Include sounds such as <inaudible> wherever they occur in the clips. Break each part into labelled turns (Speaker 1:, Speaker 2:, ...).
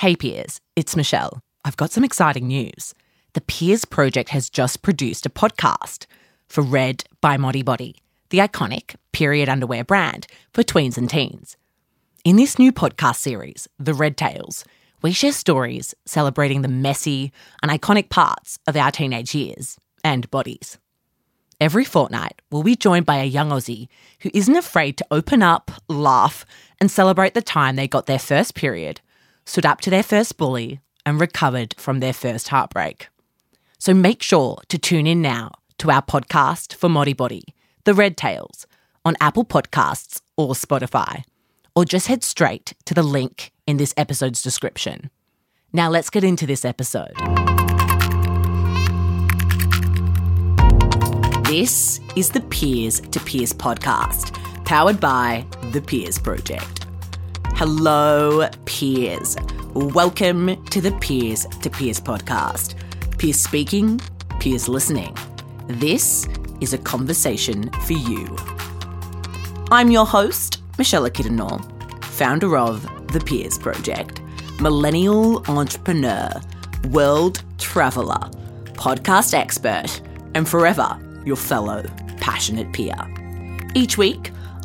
Speaker 1: Hey, Peers, it's Michelle. I've got some exciting news. The Peers Project has just produced a podcast for Red by Modibodi, the iconic period underwear brand for tweens and teens. In this new podcast series, The Red Tales, we share stories celebrating the messy and iconic parts of our teenage years and bodies. Every fortnight, we'll be joined by a young Aussie who isn't afraid to open up, laugh, and celebrate the time they got their first period, stood up to their first bully, and recovered from their first heartbreak. So make sure to tune in now to our podcast for Modibodi, The Red Tales, on Apple Podcasts or Spotify, or just head straight to the link in this episode's description. Now let's get into this episode. This is the Peers to Peers podcast, powered by the Peers Project. Hello, peers. Welcome to the Peers to Peers podcast. Peers speaking, peers listening. This is a conversation for you. I'm your host, Michelle Kiddenall, founder of the Peers Project, millennial entrepreneur, world traveler, podcast expert, and forever your fellow passionate peer. Each week,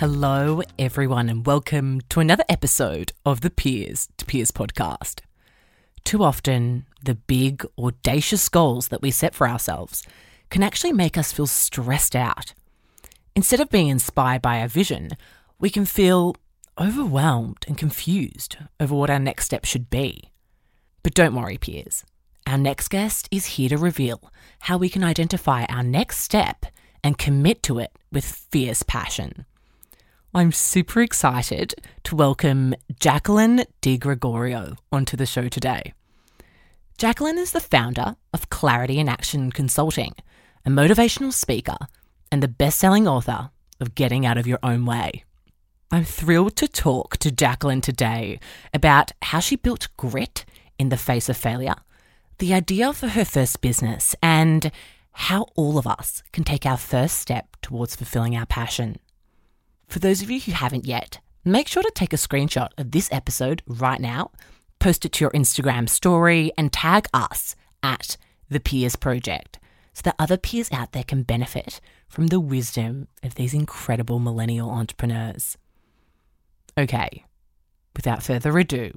Speaker 1: Hello, everyone, and welcome to another episode of the Peers to Peers podcast. Too often, the big, audacious goals that we set for ourselves can actually make us feel stressed out. Instead of being inspired by our vision, we can feel overwhelmed and confused over what our next step should be. But don't worry, peers. Our next guest is here to reveal how we can identify our next step and commit to it with fierce passion. I'm super excited to welcome Jacqueline Di Gregorio onto the show today. Jacqueline is the founder of Clarity in Action Consulting, a motivational speaker, and the best selling author of Getting Out of Your Own Way. I'm thrilled to talk to Jacqueline today about how she built grit in the face of failure, the idea for her first business, and how all of us can take our first step towards fulfilling our passion. For those of you who haven't yet, make sure to take a screenshot of this episode right now, post it to your Instagram story, and tag us at the Peers Project so that other peers out there can benefit from the wisdom of these incredible millennial entrepreneurs. Okay, without further ado,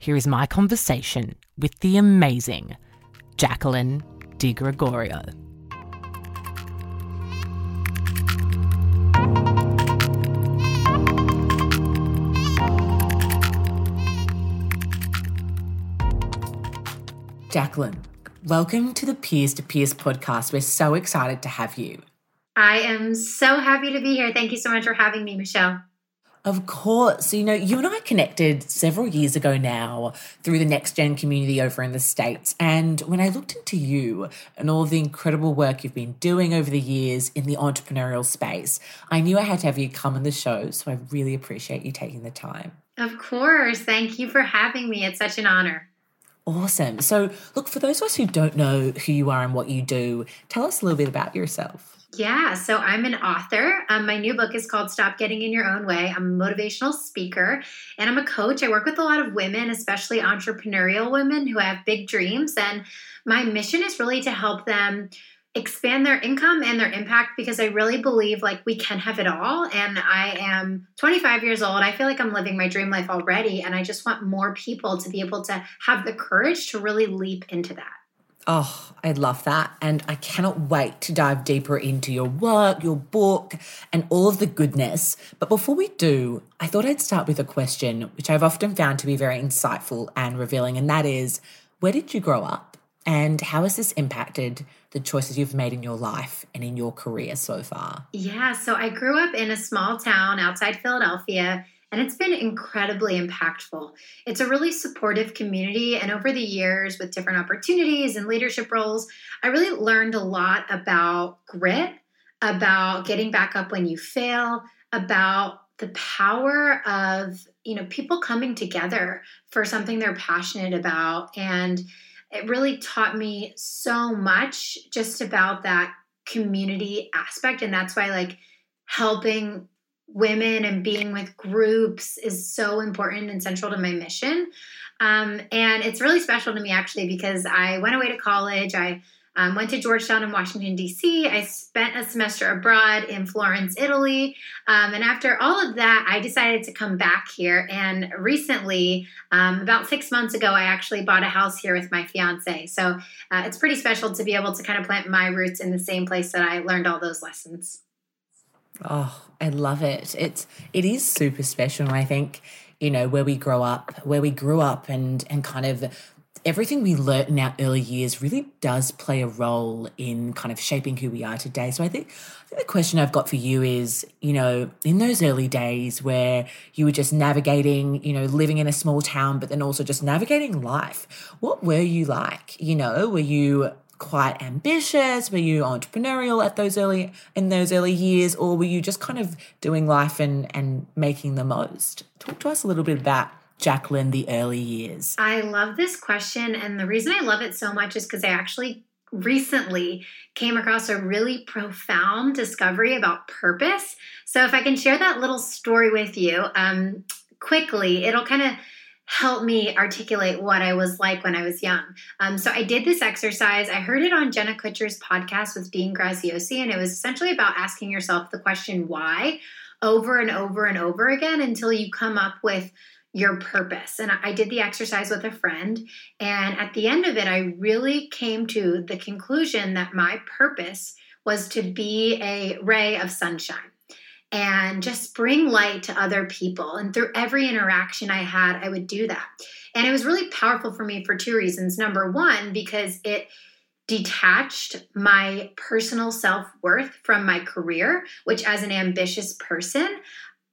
Speaker 1: here is my conversation with the amazing Jacqueline Di Gregorio. Jacqueline, welcome to the Peers to Peers podcast. We're so excited to have you.
Speaker 2: I am so happy to be here. Thank you so much for having me, Michelle.
Speaker 1: Of course. You know, you and I connected several years ago now through the Next Gen community over in the States. And when I looked into you and all of the incredible work you've been doing over the years in the entrepreneurial space, I knew I had to have you come on the show. So I really appreciate you taking the time.
Speaker 2: Of course. Thank you for having me. It's such an honor.
Speaker 1: Awesome. So, look, for those of us who don't know who you are and what you do, tell us a little bit about yourself.
Speaker 2: Yeah, so I'm an author. Um, my new book is called Stop Getting in Your Own Way. I'm a motivational speaker and I'm a coach. I work with a lot of women, especially entrepreneurial women who have big dreams. And my mission is really to help them expand their income and their impact because I really believe like we can have it all. And I am 25 years old. I feel like I'm living my dream life already. And I just want more people to be able to have the courage to really leap into that.
Speaker 1: Oh, I love that. And I cannot wait to dive deeper into your work, your book, and all of the goodness. But before we do, I thought I'd start with a question, which I've often found to be very insightful and revealing. And that is where did you grow up? And how has this impacted the choices you've made in your life and in your career so far?
Speaker 2: Yeah, so I grew up in a small town outside Philadelphia and it's been incredibly impactful. It's a really supportive community, and over the years, with different opportunities and leadership roles, I really learned a lot about grit, about getting back up when you fail, about the power of you know people coming together for something they're passionate about and it really taught me so much just about that community aspect. And that's why like helping women and being with groups is so important and central to my mission. Um, and it's really special to me actually because i went away to college. I um, went to Georgetown in Washington, D.C. I spent a semester abroad in Florence, Italy. Um, and after all of that, I decided to come back here. And recently, um, about six months ago, I actually bought a house here with my fiance. So uh, it's pretty special to be able to kind of plant my roots in the same place that I learned all those lessons.
Speaker 1: Oh, I love it. It's it is super special. I think you know where we grow up, where we grew up, and and kind of everything we learnt in our early years really does play a role in kind of shaping who we are today. So I think, I think the question I've got for you is, you know, in those early days where you were just navigating, you know, living in a small town, but then also just navigating life, what were you like? You know, were you quite ambitious? Were you entrepreneurial at those early in those early years, or were you just kind of doing life and and making the most? Talk to us a little bit about Jacqueline the early years?
Speaker 2: I love this question. And the reason I love it so much is because I actually recently came across a really profound discovery about purpose. So, if I can share that little story with you um, quickly, it'll kind of help me articulate what I was like when I was young. Um, so, I did this exercise. I heard it on Jenna Kutcher's podcast with Dean Graziosi, and it was essentially about asking yourself the question why over and over and over again until you come up with your purpose. And I did the exercise with a friend. And at the end of it, I really came to the conclusion that my purpose was to be a ray of sunshine and just bring light to other people. And through every interaction I had, I would do that. And it was really powerful for me for two reasons. Number one, because it detached my personal self worth from my career, which, as an ambitious person,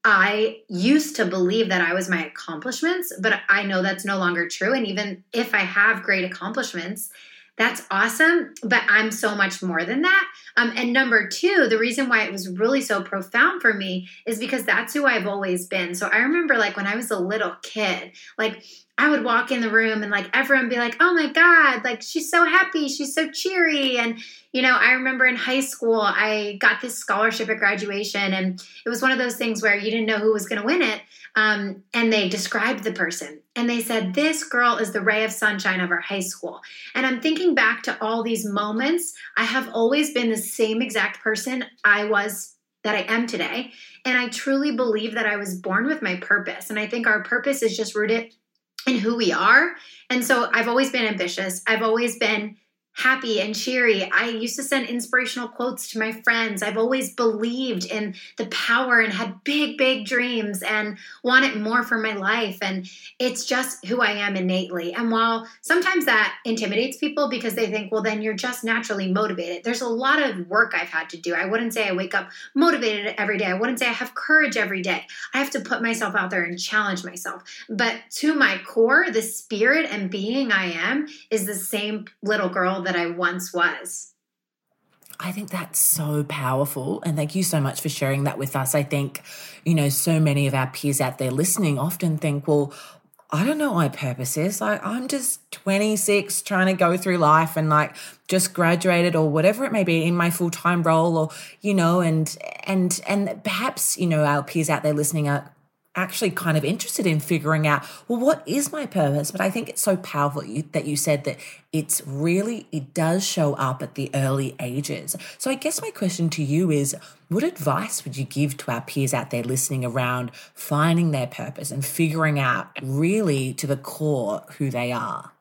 Speaker 2: I used to believe that I was my accomplishments, but I know that's no longer true. And even if I have great accomplishments, that's awesome, but I'm so much more than that. Um, and number two, the reason why it was really so profound for me is because that's who I've always been. So I remember, like, when I was a little kid, like, I would walk in the room and like everyone be like, oh my God, like she's so happy, she's so cheery. And, you know, I remember in high school, I got this scholarship at graduation, and it was one of those things where you didn't know who was going to win it. Um, and they described the person and they said, This girl is the ray of sunshine of our high school. And I'm thinking back to all these moments. I have always been the same exact person I was that I am today. And I truly believe that I was born with my purpose. And I think our purpose is just rooted in who we are. And so I've always been ambitious. I've always been happy and cheery. I used to send inspirational quotes to my friends. I've always believed in the power and had big, big dreams and wanted more for my life. And it's just who I am innately. And while sometimes that intimidates people because they think, well, then you're just naturally motivated, there's a lot of work I've had to do. I wouldn't say I wake up motivated every day. I wouldn't say I have courage every day. I have to put myself out there and challenge myself. But to my core, the spirit and being I am is the same little girl that I once was.
Speaker 1: I think that's so powerful. And thank you so much for sharing that with us. I think, you know, so many of our peers out there listening often think, well, I don't know what my purpose is. Like, I'm just 26 trying to go through life and like just graduated or whatever it may be in my full-time role or, you know, and, and, and perhaps, you know, our peers out there listening are actually kind of interested in figuring out well what is my purpose? But i think it's so powerful that you said that it's really it does show up at the early ages. So i guess my question to you is what advice would you give to our peers out there listening around finding their purpose and figuring out really to the core who they are?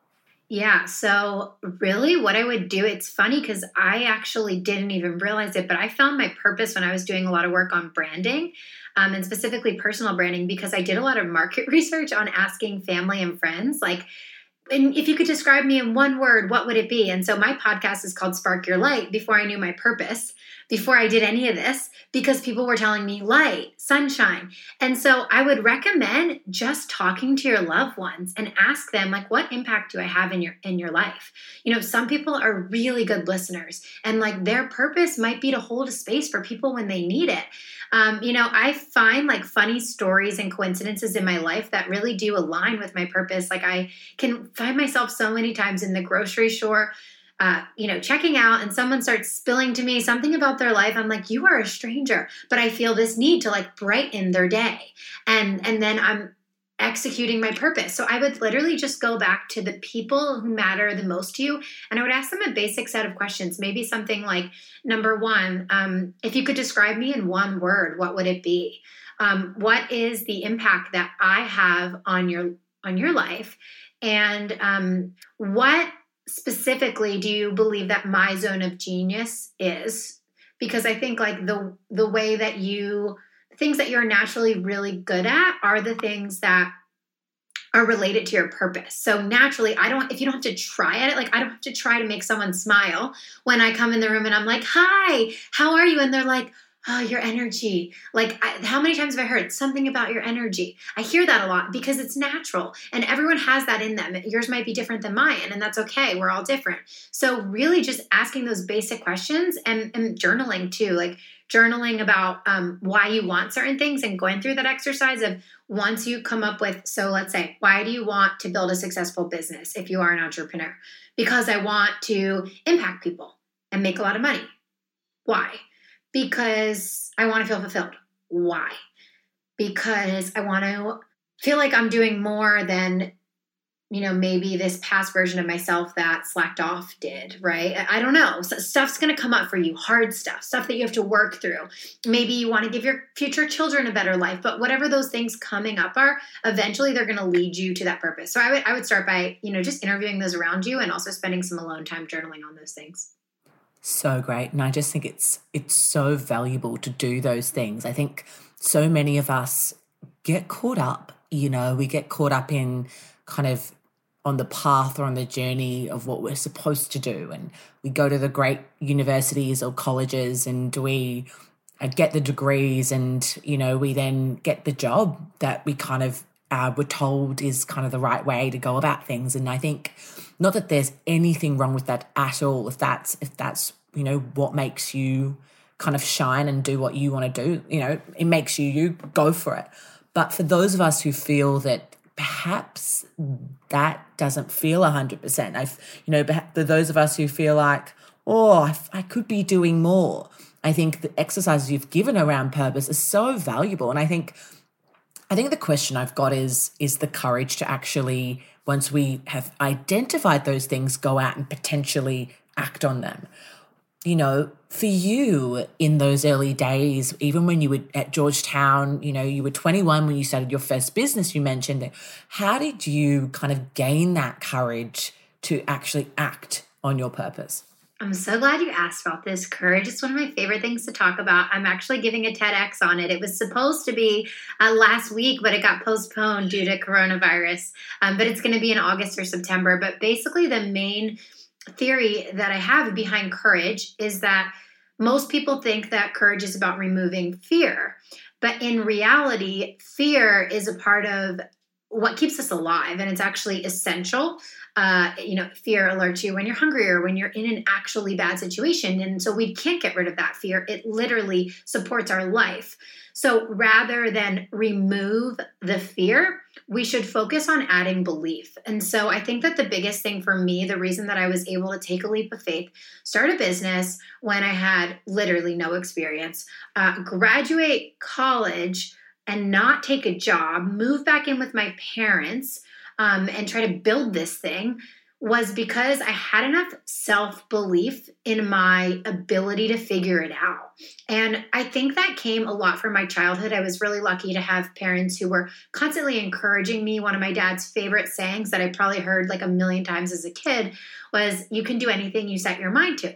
Speaker 2: Yeah. So, really, what I would do, it's funny because I actually didn't even realize it, but I found my purpose when I was doing a lot of work on branding um, and specifically personal branding because I did a lot of market <laughs> research on asking family and friends, like, and if you could describe me in one word, what would it be? And so my podcast is called Spark Your Light before I knew my purpose, before I did any of this, because people were telling me light, sunshine. And so I would recommend just talking to your loved ones and ask them like what impact do I have in your in your life? You know, some people are really good listeners and like their purpose might be to hold a space for people when they need it. Um, you know, I find like funny stories and coincidences in my life that really do align with my purpose. Like I can find myself so many times in the grocery store. Uh, you know, checking out and someone starts spilling to me something about their life, I'm like, you are a stranger, but I feel this need to like brighten their day. And and then I'm executing my purpose. So I would literally just go back to the people who matter the most to you and I would ask them a basic set of questions. Maybe something like number one, um, if you could describe me in one word, what would it be? Um, what is the impact that I have on your on your life? And um, what specifically do you believe that my zone of genius is? Because I think like the the way that you things that you're naturally really good at are the things that are related to your purpose. So naturally, I don't if you don't have to try at it, like I don't have to try to make someone smile when I come in the room and I'm like, "Hi, how are you?" and they're like, "Oh, your energy." Like I, how many times have I heard something about your energy? I hear that a lot because it's natural and everyone has that in them. Yours might be different than mine and that's okay. We're all different. So really just asking those basic questions and, and journaling too. Like journaling about um, why you want certain things and going through that exercise of once you come up with so let's say why do you want to build a successful business if you are an entrepreneur because i want to impact people and make a lot of money why because i want to feel fulfilled why because i want to feel like i'm doing more than you know, maybe this past version of myself that slacked off did, right? I don't know. So stuff's going to come up for you, hard stuff, stuff that you have to work through. Maybe you want to give your future children a better life, but whatever those things coming up are, eventually they're going to lead you to that purpose. So I would I would start by, you know, just interviewing those around you and also spending some alone time journaling on those things.
Speaker 1: So great. And I just think it's it's so valuable to do those things. I think so many of us get caught up, you know, we get caught up in kind of on the path or on the journey of what we're supposed to do. And we go to the great universities or colleges and we uh, get the degrees and, you know, we then get the job that we kind of uh, were told is kind of the right way to go about things. And I think not that there's anything wrong with that at all. If that's, if that's, you know, what makes you kind of shine and do what you want to do, you know, it makes you, you go for it. But for those of us who feel that perhaps that doesn't feel 100%. I, you know, for those of us who feel like, oh, I, I could be doing more, I think the exercises you've given around purpose are so valuable. And I think, I think the question I've got is, is the courage to actually, once we have identified those things, go out and potentially act on them you know, for you in those early days, even when you were at Georgetown, you know, you were 21 when you started your first business, you mentioned it. How did you kind of gain that courage to actually act on your purpose?
Speaker 2: I'm so glad you asked about this. Courage is one of my favorite things to talk about. I'm actually giving a TEDx on it. It was supposed to be uh, last week, but it got postponed due to coronavirus. Um, but it's going to be in August or September. But basically, the main theory that I have behind courage is that most people think that courage is about removing fear. But in reality, fear is a part of what keeps us alive, and it's actually essential. Uh, you know, fear alerts you when you're hungry or when you're in an actually bad situation. And so we can't get rid of that fear. It literally supports our life. So rather than remove the fear, we should focus on adding belief. And so I think that the biggest thing for me, the reason that I was able to take a leap of faith, start a business when I had literally no experience, uh, graduate college and not take a job, move back in with my parents, um, and try to build this thing was because I had enough self belief in my ability to figure it out. And I think that came a lot from my childhood. I was really lucky to have parents who were constantly encouraging me. One of my dad's favorite sayings that I probably heard like a million times as a kid was, You can do anything you set your mind to.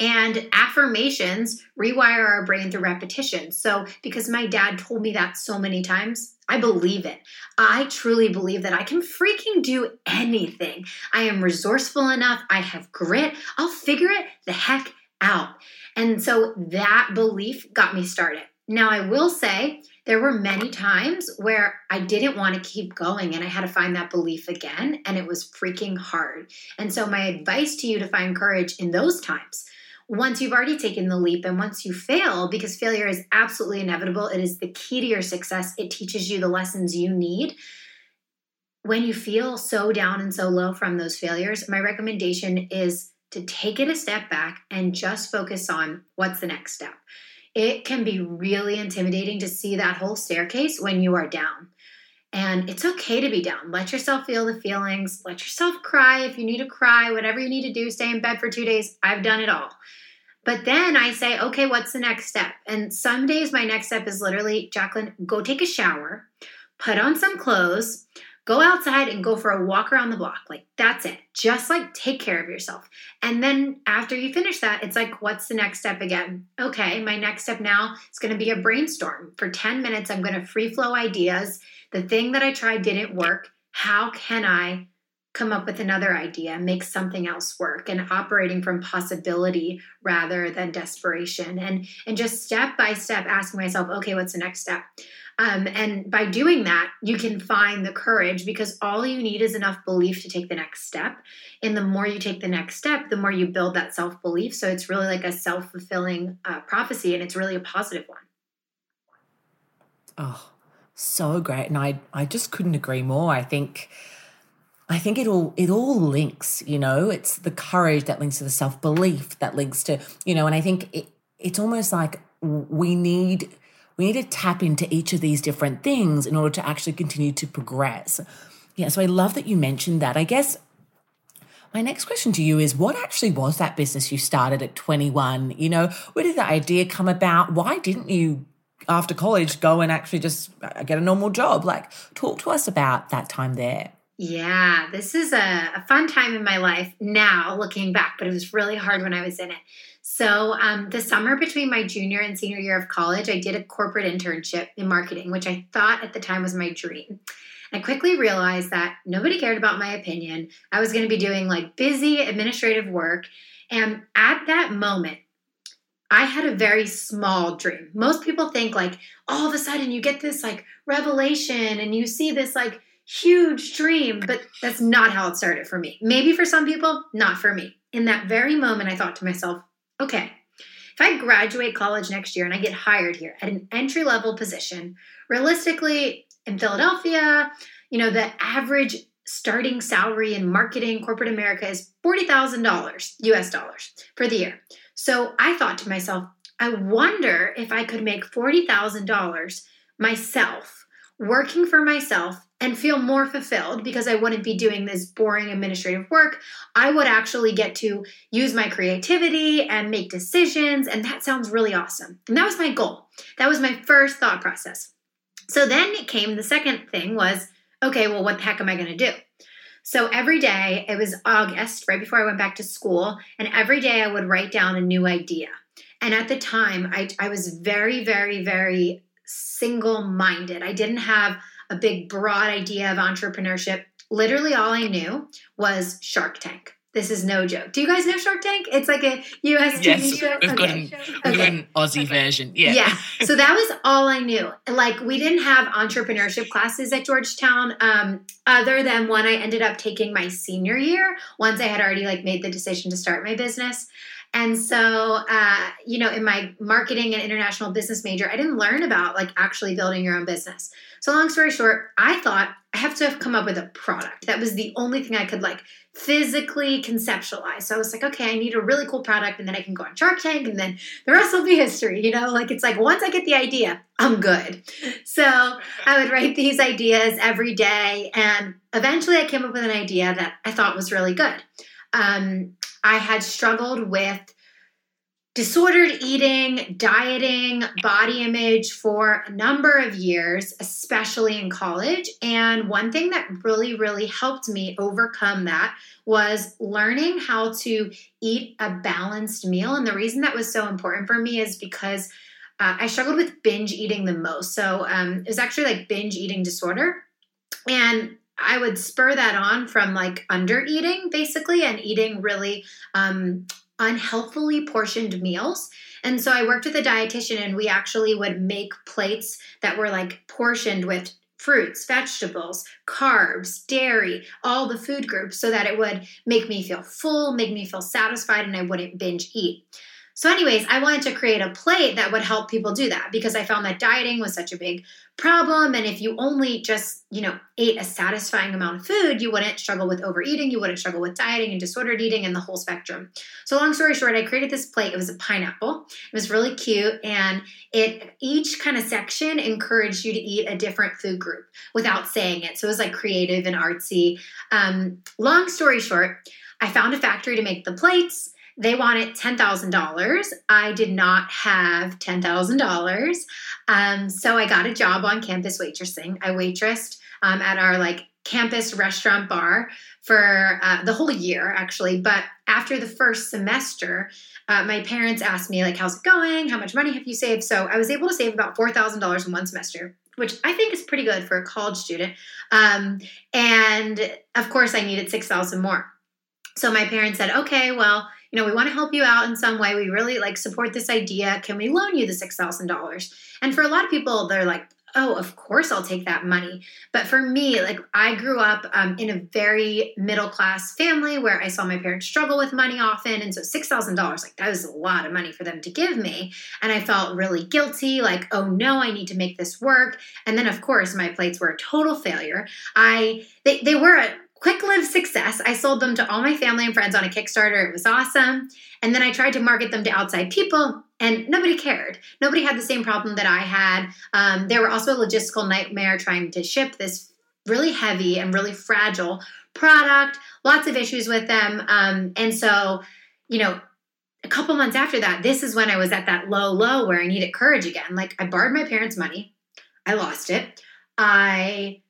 Speaker 2: And affirmations rewire our brain through repetition. So, because my dad told me that so many times, I believe it. I truly believe that I can freaking do anything. I am resourceful enough. I have grit. I'll figure it the heck out. And so that belief got me started. Now, I will say there were many times where I didn't want to keep going and I had to find that belief again, and it was freaking hard. And so, my advice to you to find courage in those times once you've already taken the leap and once you fail, because failure is absolutely inevitable, it is the key to your success. It teaches you the lessons you need. When you feel so down and so low from those failures, my recommendation is to take it a step back and just focus on what's the next step it can be really intimidating to see that whole staircase when you are down. And it's okay to be down. Let yourself feel the feelings. Let yourself cry if you need to cry, whatever you need to do. Stay in bed for two days. I've done it all. But then I say, okay, what's the next step? And some days my next step is literally, Jacqueline, go take a shower, put on some clothes, go outside and go for a walk around the block. Like that's it. Just like take care of yourself. And then after you finish that, it's like, what's the next step again? Okay, my next step now is going to be a brainstorm. For 10 minutes, I'm going to free flow ideas. The thing that I tried didn't work. How can I come up with another idea, make something else work and operating from possibility rather than desperation and and just step by step asking myself, okay, what's the next step? Um, and by doing that, you can find the courage because all you need is enough belief to take the next step. And the more you take the next step, the more you build that self belief. So it's really like a self fulfilling uh, prophecy, and it's really a positive one.
Speaker 1: Oh, so great, and I I just couldn't agree more. I think. I think it all it all links, you know. It's the courage that links to the self belief that links to, you know, and I think it, it's almost like we need we need to tap into each of these different things in order to actually continue to progress. Yeah, so I love that you mentioned that. I guess my next question to you is what actually was that business you started at 21? You know, where did the idea come about? Why didn't you, after college, go and actually just uh, get a normal job? Like, talk to us about that time there.
Speaker 2: Yeah, this is a, a fun time in my life now looking back, but it was really hard when I was in it. So, um, the summer between my junior and senior year of college, I did a corporate internship in marketing, which I thought at the time was my dream. I quickly realized that nobody cared about my opinion. I was going to be doing like busy administrative work. And at that moment, I had a very small dream. Most people think like all of a sudden you get this like revelation and you see this like huge dream, but that's not how it started for me. Maybe for some people, not for me. In that very moment, I thought to myself, okay, if I graduate college next year and I get hired here at an entry level position, realistically in Philadelphia, you know, the average starting salary in marketing corporate America is $40,000 US dollars for the year. So I thought to myself, I wonder if I could make $40,000 myself, working for myself and feel more fulfilled because I wouldn't be doing this boring administrative work. I would actually get to use my creativity and make decisions, and that sounds really awesome. And that was my goal. That was my first thought process. So then it came the second thing was, okay, well, what the heck am I going to do? So every day, it was August, right before I went back to school, and every day I would write down a new idea. And at the time, I, I was very, very, very single minded. I didn't have a big broad idea of entrepreneurship. Literally, all I knew was Shark Tank. This is no joke. Do you guys know Shark Tank? It's like a US
Speaker 1: yes,
Speaker 2: TV show.
Speaker 1: We've, okay. got an, we've got an Aussie version. Yeah.
Speaker 2: Yeah. So that was all I knew. Like we didn't have entrepreneurship classes at Georgetown, um, other than one I ended up taking my senior year once I had already like made the decision to start my business. And so, uh, you know, in my marketing and international business major, I didn't learn about like actually building your own business. So, long story short, I thought I have to have come up with a product. That was the only thing I could like physically conceptualize. So I was like, okay, I need a really cool product, and then I can go on Shark Tank, and then the rest will be history. You know, like it's like once I get the idea, I'm good. So I would write these ideas every day, and eventually I came up with an idea that I thought was really good. Um, I had struggled with disordered eating, dieting, body image for a number of years, especially in college. And one thing that really, really helped me overcome that was learning how to eat a balanced meal. And the reason that was so important for me is because uh, I struggled with binge eating the most. So um, it was actually like binge eating disorder. And I would spur that on from like under eating basically and eating really um, unhealthily portioned meals. And so I worked with a dietitian and we actually would make plates that were like portioned with fruits, vegetables, carbs, dairy, all the food groups so that it would make me feel full, make me feel satisfied, and I wouldn't binge eat. So, anyways, I wanted to create a plate that would help people do that because I found that dieting was such a big problem. And if you only just, you know, ate a satisfying amount of food, you wouldn't struggle with overeating, you wouldn't struggle with dieting and disordered eating and the whole spectrum. So, long story short, I created this plate. It was a pineapple. It was really cute. And it each kind of section encouraged you to eat a different food group without saying it. So, it was like creative and artsy. Um, long story short, I found a factory to make the plates. They wanted $10,000. I did not have $10,000. Um, so I got a job on campus waitressing. I waitressed um, at our like campus restaurant bar for uh, the whole year actually but after the first semester uh, my parents asked me like how's it going how much money have you saved so i was able to save about $4000 in one semester which i think is pretty good for a college student um, and of course i needed 6000 more so my parents said okay well you know, we want to help you out in some way. We really like support this idea. Can we loan you the $6,000? And for a lot of people, they're like, oh, of course I'll take that money. But for me, like I grew up um, in a very middle class family where I saw my parents struggle with money often. And so $6,000, like that was a lot of money for them to give me. And I felt really guilty, like, oh no, I need to make this work. And then, of course, my plates were a total failure. I, they, they were a quick Live success. I sold them to all my family and friends on a Kickstarter. It was awesome. And then I tried to market them to outside people, and nobody cared. Nobody had the same problem that I had. Um, they were also a logistical nightmare trying to ship this really heavy and really fragile product, lots of issues with them. Um, and so, you know, a couple months after that, this is when I was at that low, low where I needed courage again. Like, I borrowed my parents' money, I lost it. I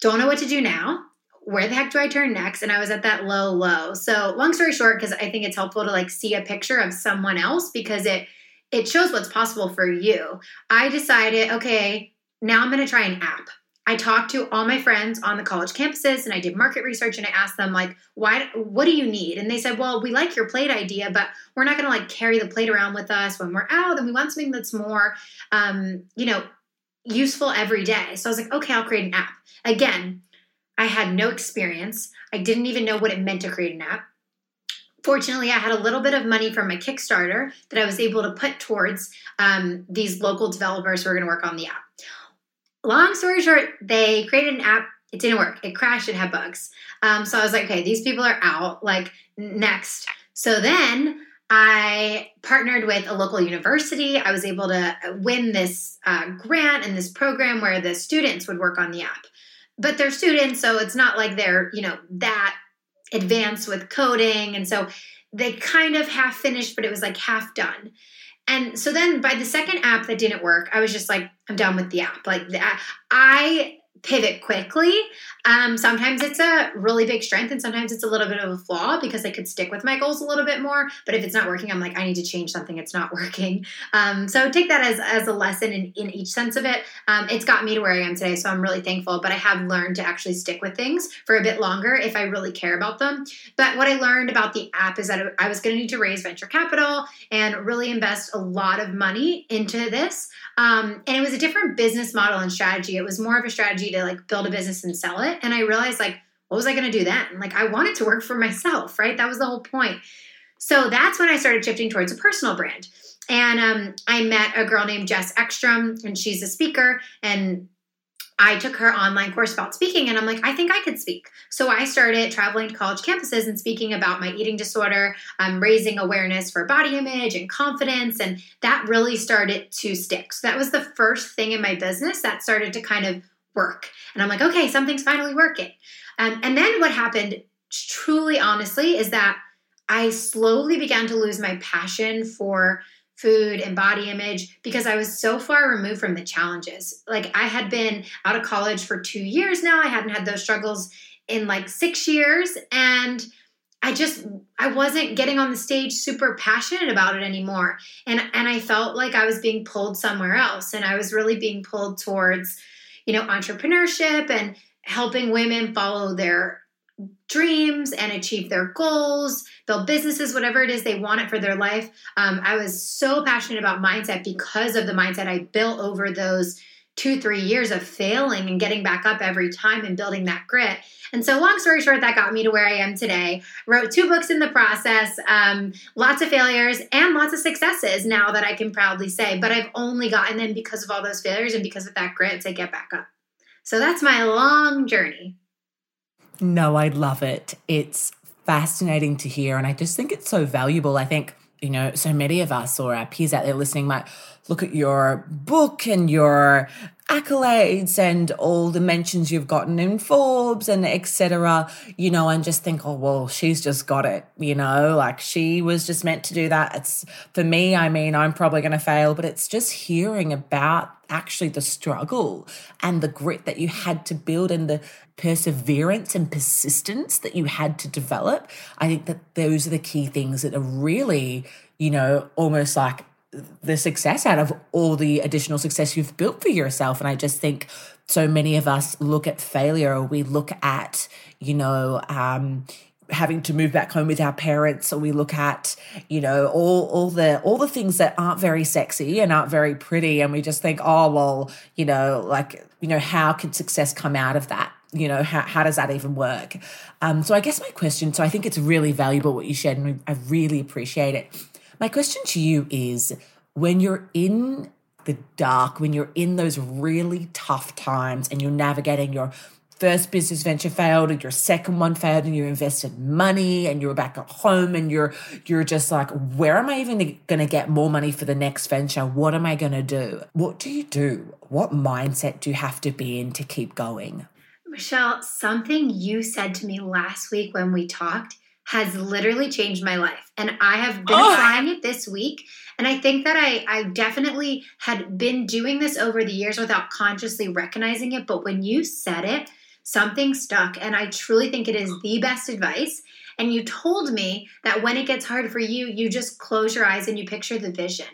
Speaker 2: don't know what to do now where the heck do I turn next? And I was at that low, low. So long story short, because I think it's helpful to like see a picture of someone else because it it shows what's possible for you. I decided, okay, now I'm gonna try an app. I talked to all my friends on the college campuses and I did market research and I asked them like, why what do you need? And they said, well, we like your plate idea, but we're not gonna like carry the plate around with us when we're out and we want something that's more um, you know, useful every day. So I was like, okay, I'll create an app. Again, I had no experience. I didn't even know what it meant to create an app. Fortunately, I had a little bit of money from my Kickstarter that I was able to put towards um, these local developers who are going to work on the app. Long story short, they created an app. It didn't work. It crashed. It had bugs. Um, so I was like, okay, these people are out. Like, next. So then I partnered with a local university. I was able to win this uh, grant and this program where the students would work on the app but they're students, so it's not like they're, you know, that advanced with coding. And so they kind of half finished, but it was like half done. And so then by the second app that didn't work, I was just like, I'm done with the app. Like that, I pivot quickly. Um, sometimes it's a really big strength, and sometimes it's a little bit of a flaw because I could stick with my goals a little bit more. But if it's not working, I'm like, I need to change something. It's not <laughs> working. Um, so take that as, as a lesson in, in each sense of it. Um, it's got me to where I am today, so I'm really thankful. But I have learned to actually stick with things for a bit longer if I really care about them. But what I learned about the app is that I was going to need to raise venture capital and really invest a lot of money into this. Um, and it was a different business model and strategy. It was more of a strategy to like build a business and sell it. And I realized like, what was I going to do then? Like I wanted to work for myself, right? That was the whole point. So that's when I started shifting towards a personal brand. And um, I met a girl named Jess Ekstrom, and she's a speaker. And I took her online course about speaking, and I'm like, I think I could speak. So I started traveling to college campuses and speaking about my eating disorder, um, raising awareness for body image and confidence, and that really started to stick. So that was the first thing in my business that started to kind of work. And I'm like, okay, something's finally working. Um, and then what happened, truly honestly, is that I slowly began to lose my passion for food and body image because I was so far removed from the challenges. Like I had been out of college for 2 years now. I hadn't had those struggles in like 6 years and I just I wasn't getting on the stage super passionate about it anymore. And and I felt like I was being pulled somewhere else and I was really being pulled towards you know entrepreneurship and helping women follow their dreams and achieve their goals, build businesses, whatever it is they want it for their life. Um, I was so passionate about mindset because of the mindset I built over those two, three years of failing and getting back up every time and building that grit. And so, long story short, that got me to where I am today. Wrote two books in the process, um, lots of failures and lots of successes now that I can proudly say. But I've only gotten them because of all those failures and because of that grit to get back up. So, that's my long journey.
Speaker 1: No, I love it. It's fascinating to hear. And I just think it's so valuable. I think, you know, so many of us or our peers out there listening might look at your book and your accolades and all the mentions you've gotten in Forbes and etc. You know, and just think, oh well, she's just got it. You know, like she was just meant to do that. It's for me. I mean, I'm probably going to fail, but it's just hearing about actually the struggle and the grit that you had to build and the perseverance and persistence that you had to develop. I think that those are the key things that are really, you know, almost like the success out of all the additional success you've built for yourself. And I just think so many of us look at failure. Or we look at, you know, um, having to move back home with our parents. Or we look at you know all all the all the things that aren't very sexy and aren't very pretty. And we just think oh well you know like you know how can success come out of that? You know how, how does that even work? Um so i guess my question so i think it's really valuable what you shared and i really appreciate it my question to you is when you're in the dark, when you're in those really tough times and you're navigating your first business venture failed and your second one failed and you invested money and you're back at home and you're you're just like where am i even going to get more money for the next venture? What am i going to do? What do you do? What mindset do you have to be in to keep going?
Speaker 2: Michelle something you said to me last week when we talked has literally changed my life. And I have been oh. trying it this week. And I think that I, I definitely had been doing this over the years without consciously recognizing it. But when you said it, something stuck. And I truly think it is hmm. the best advice. And you told me that when it gets hard for you, you just close your eyes and you picture the vision.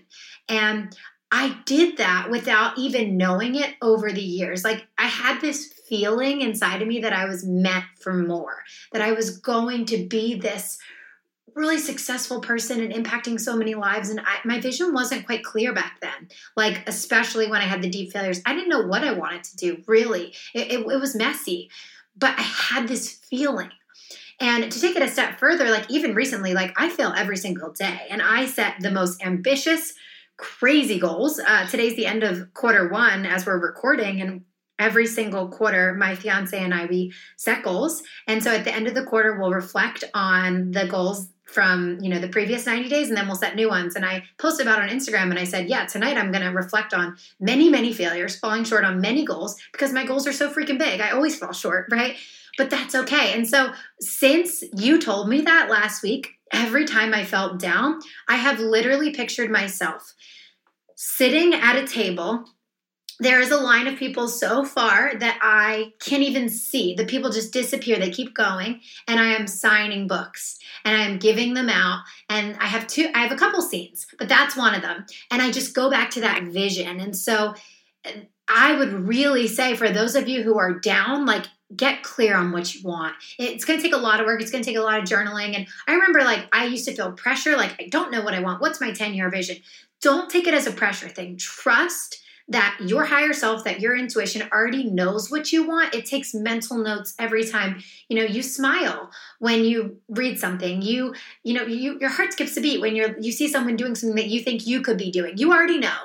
Speaker 2: And I did that without even knowing it over the years. Like I had this feeling inside of me that I was meant for more, that I was going to be this really successful person and impacting so many lives. And I, my vision wasn't quite clear back then. Like, especially when I had the deep failures, I didn't know what I wanted to do, really. It, it, it was messy, but I had this feeling. And to take it a step further, like even recently, like I fail every single day, and I set the most ambitious, crazy goals. Uh, today's the end of quarter one as we're recording, and every single quarter my fiance and i we set goals. And so at the end of the quarter we'll reflect on the goals from you know the previous 90 days and then we'll set new ones. And i posted about on instagram and i said yeah tonight i'm going to reflect on many many failures falling short on many goals because my goals are so freaking big. I always fall short right? But that's okay. And so since you told me that last week every time i felt down i have literally pictured myself sitting at a table there is a line of people so far that I can't even see. The people just disappear. They keep going. And I am signing books and I am giving them out. And I have two, I have a couple scenes, but that's one of them. And I just go back to that vision. And so uh, I would really say for those of you who are down, like get clear on what you want. It's going to take a lot of work. It's going to take a lot of journaling. And I remember like I used to feel pressure, like I don't know what I want. What's my 10 year vision? Don't take it as a pressure thing. Trust that your higher self, that your intuition already knows what you want. It takes mental notes every time, you know, you smile when you read something. You, you know, you your heart skips a beat when you're you see someone doing something that you think you could be doing. You already know.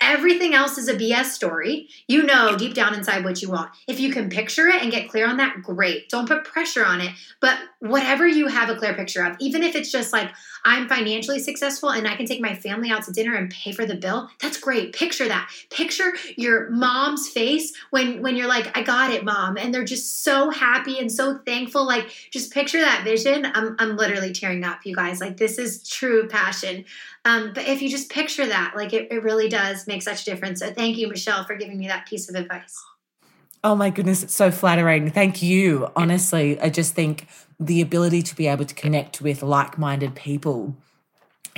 Speaker 2: Everything else is a BS story. You know deep down inside what you want. If you can picture it and get clear on that, great. Don't put pressure on it. But whatever you have a clear picture of, even if it's just like, I'm financially successful and I can take my family out to dinner and pay for the bill. That's great. Picture that. Picture your mom's face when when you're like, "I got it, mom." And they're just so happy and so thankful. Like just picture that vision. I'm I'm literally tearing up, you guys. Like this is true passion. Um, but if you just picture that, like it, it really does make such a difference. So thank you, Michelle, for giving me that piece of advice.
Speaker 1: Oh my goodness, it's so flattering. Thank you. Honestly, I just think the ability to be able to connect with like minded people,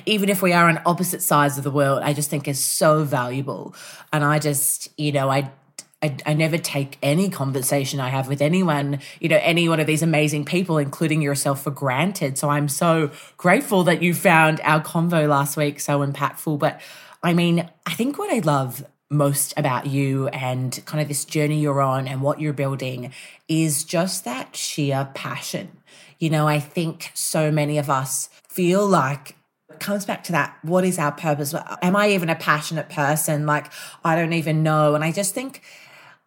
Speaker 1: even if we are on opposite sides of the world, I just think is so valuable. And I just, you know, I I, I, never take any conversation I have with anyone, you know, any one of these amazing people, including yourself, for granted. So I'm so grateful that you found our convo last week so impactful. But I mean, I think what I love most about you and kind of this journey you're on and what you're building is just that sheer passion. You know, I think so many of us feel like it comes back to that what is our purpose? Am I even a passionate person? Like, I don't even know. And I just think,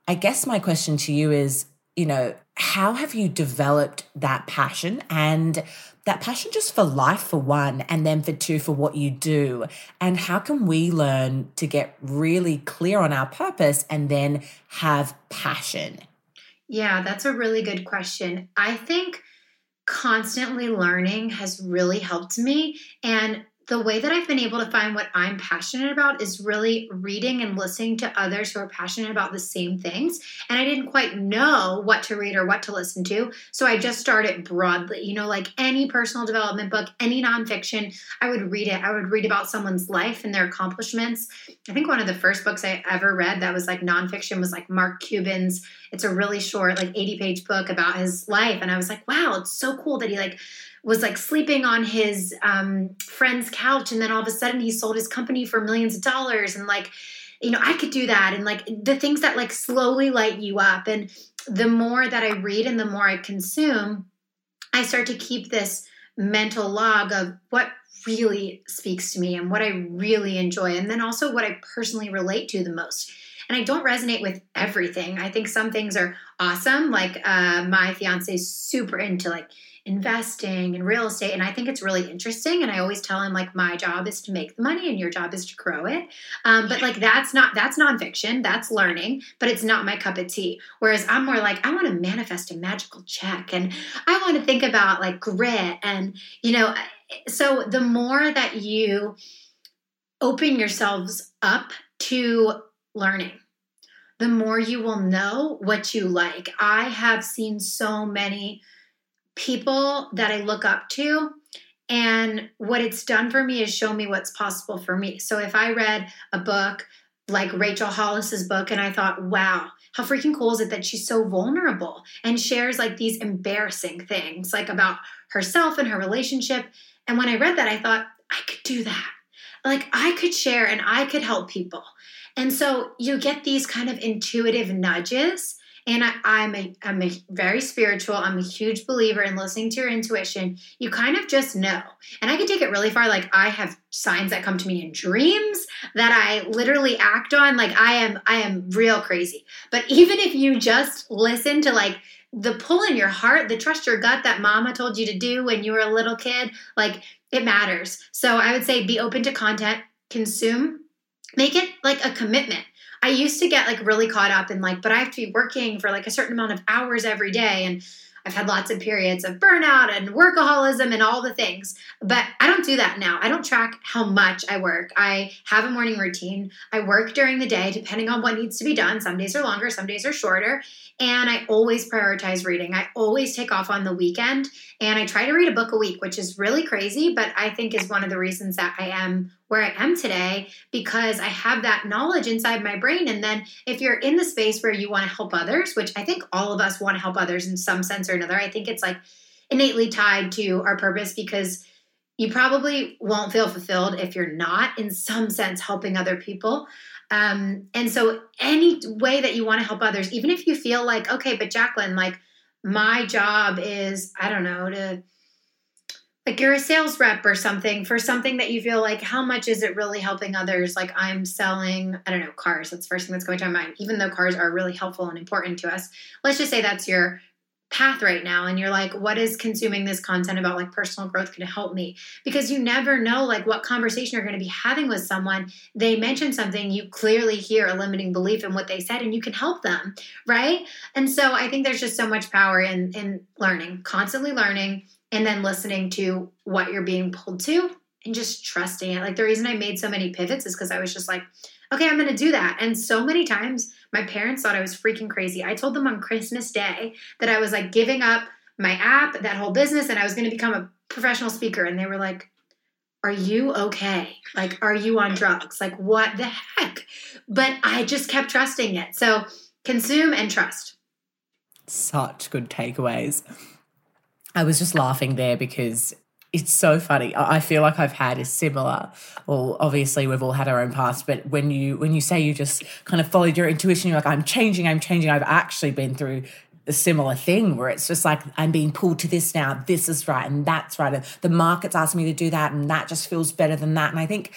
Speaker 1: I guess my question to you is, you know, how have you developed that passion and that passion just for life for one and then for two for what you do and how can we learn to get really clear on our purpose and then have passion
Speaker 2: yeah that's a really good question i think constantly learning has really helped me. And the way that I've been able to find what I'm passionate about is really reading and listening to others who are passionate about the same things. And I didn't quite know what to read or what to listen to. So I just started broadly, you know, like any personal development book, any nonfiction, I would read it. I would read about someone's life and their accomplishments. I think one of the first books I ever read that was like nonfiction was like Mark Cuban's. It's a really short, like 80 page book about his life. And I was like, wow, it's so cool that he like was like sleeping on his um, friend's couch and then all of a sudden he sold his company for millions of dollars and like you know i could do that and like the things that like slowly light you up and the more that i read and the more i consume i start to keep this mental log of what really speaks to me and what i really enjoy and then also what i personally relate to the most and I don't resonate with everything. I think some things are awesome. Like uh, my fiance is super into like investing and real estate and i think it's really interesting and i always tell him like my job is to make the money and your job is to grow it. Um, but like that's not that's nonfiction that's learning but it's not my cup of tea. Whereas i'm more like i want to manifest a magical check and i want to think about like grit and you know so the more that you open yourselves up to learning the more you will know what you like. I have seen so many people that I look up to. And what it's done for me is show me what's possible for me. So if I read a book like Rachel Hollis's book and I thought, wow, how freaking cool is it that she's so vulnerable and shares like these embarrassing things like about herself and her relationship. And when I read that, I thought, I could do that. Like I could share and I could help people. And so you get these kind of intuitive nudges and I, am a I'm a very spiritual. I'm a huge believer in listening to your intuition. You kind of just know, and I can take it really far. Like I have signs that come to me in dreams that I literally act on. Like I am I am real crazy. But even if you just listen to like the pull in your heart, the trust your gut that mama told you to do when you were a little kid, like it matters. So I would say be open to content, consume, make it like a commitment I used to get like really caught up in like, but I have to be working for like a certain amount of hours every day. And I've had lots of periods of burnout and workaholism and all the things, but I don't do that now. I don't track how much I work. I have a morning routine. I work during the day depending on what needs to be done. Some days are longer, some days are shorter. And I always prioritize reading. I always take off on the weekend and I try to read a book a week, which is really crazy, but I think is one of the reasons that I am where I am today because I have that knowledge inside my brain. And then if you're in the space where you want to help others, which I think all of us want to help others in some sense or another, I think it's like innately tied to our purpose because you probably won't feel fulfilled if you're not in some sense helping other people um, and so, any way that you want to help others, even if you feel like, okay, but Jacqueline, like my job is, I don't know, to like you're a sales rep or something for something that you feel like, how much is it really helping others? Like I'm selling, I don't know, cars. That's the first thing that's going to my mind, even though cars are really helpful and important to us. Let's just say that's your path right now and you're like what is consuming this content about like personal growth going to help me because you never know like what conversation you're going to be having with someone they mention something you clearly hear a limiting belief in what they said and you can help them right and so i think there's just so much power in in learning constantly learning and then listening to what you're being pulled to and just trusting it like the reason i made so many pivots is because i was just like okay i'm going to do that and so many times my parents thought I was freaking crazy. I told them on Christmas Day that I was like giving up my app, that whole business, and I was going to become a professional speaker. And they were like, Are you okay? Like, are you on drugs? Like, what the heck? But I just kept trusting it. So, consume and trust.
Speaker 1: Such good takeaways. I was just laughing there because it's so funny. I feel like I've had a similar. Well, obviously we've all had our own past, but when you when you say you just kind of followed your intuition, you're like, I'm changing, I'm changing. I've actually been through a similar thing where it's just like I'm being pulled to this now. This is right, and that's right. And the market's asking me to do that, and that just feels better than that. And I think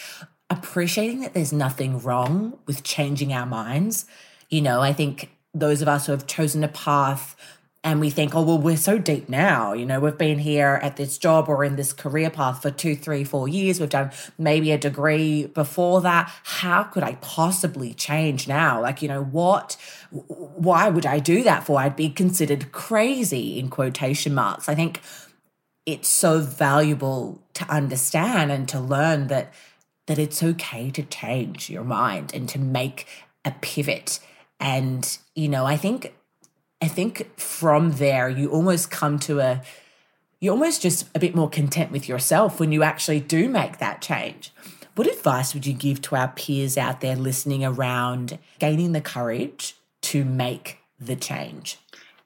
Speaker 1: appreciating that there's nothing wrong with changing our minds. You know, I think those of us who have chosen a path and we think, oh, well, we're so deep now. You know, we've been here at this job or in this career path for two, three, four years. We've done maybe a degree before that. How could I possibly change now? Like, you know, what, why would I do that for? I'd be considered crazy in quotation marks. I think it's so valuable to understand and to learn that that it's okay to change your mind and to make a pivot and you know i think I think from there, you almost come to a, you're almost just a bit more content with yourself when you actually do make that change. What advice would you give to our peers out there listening around gaining the courage to make the change?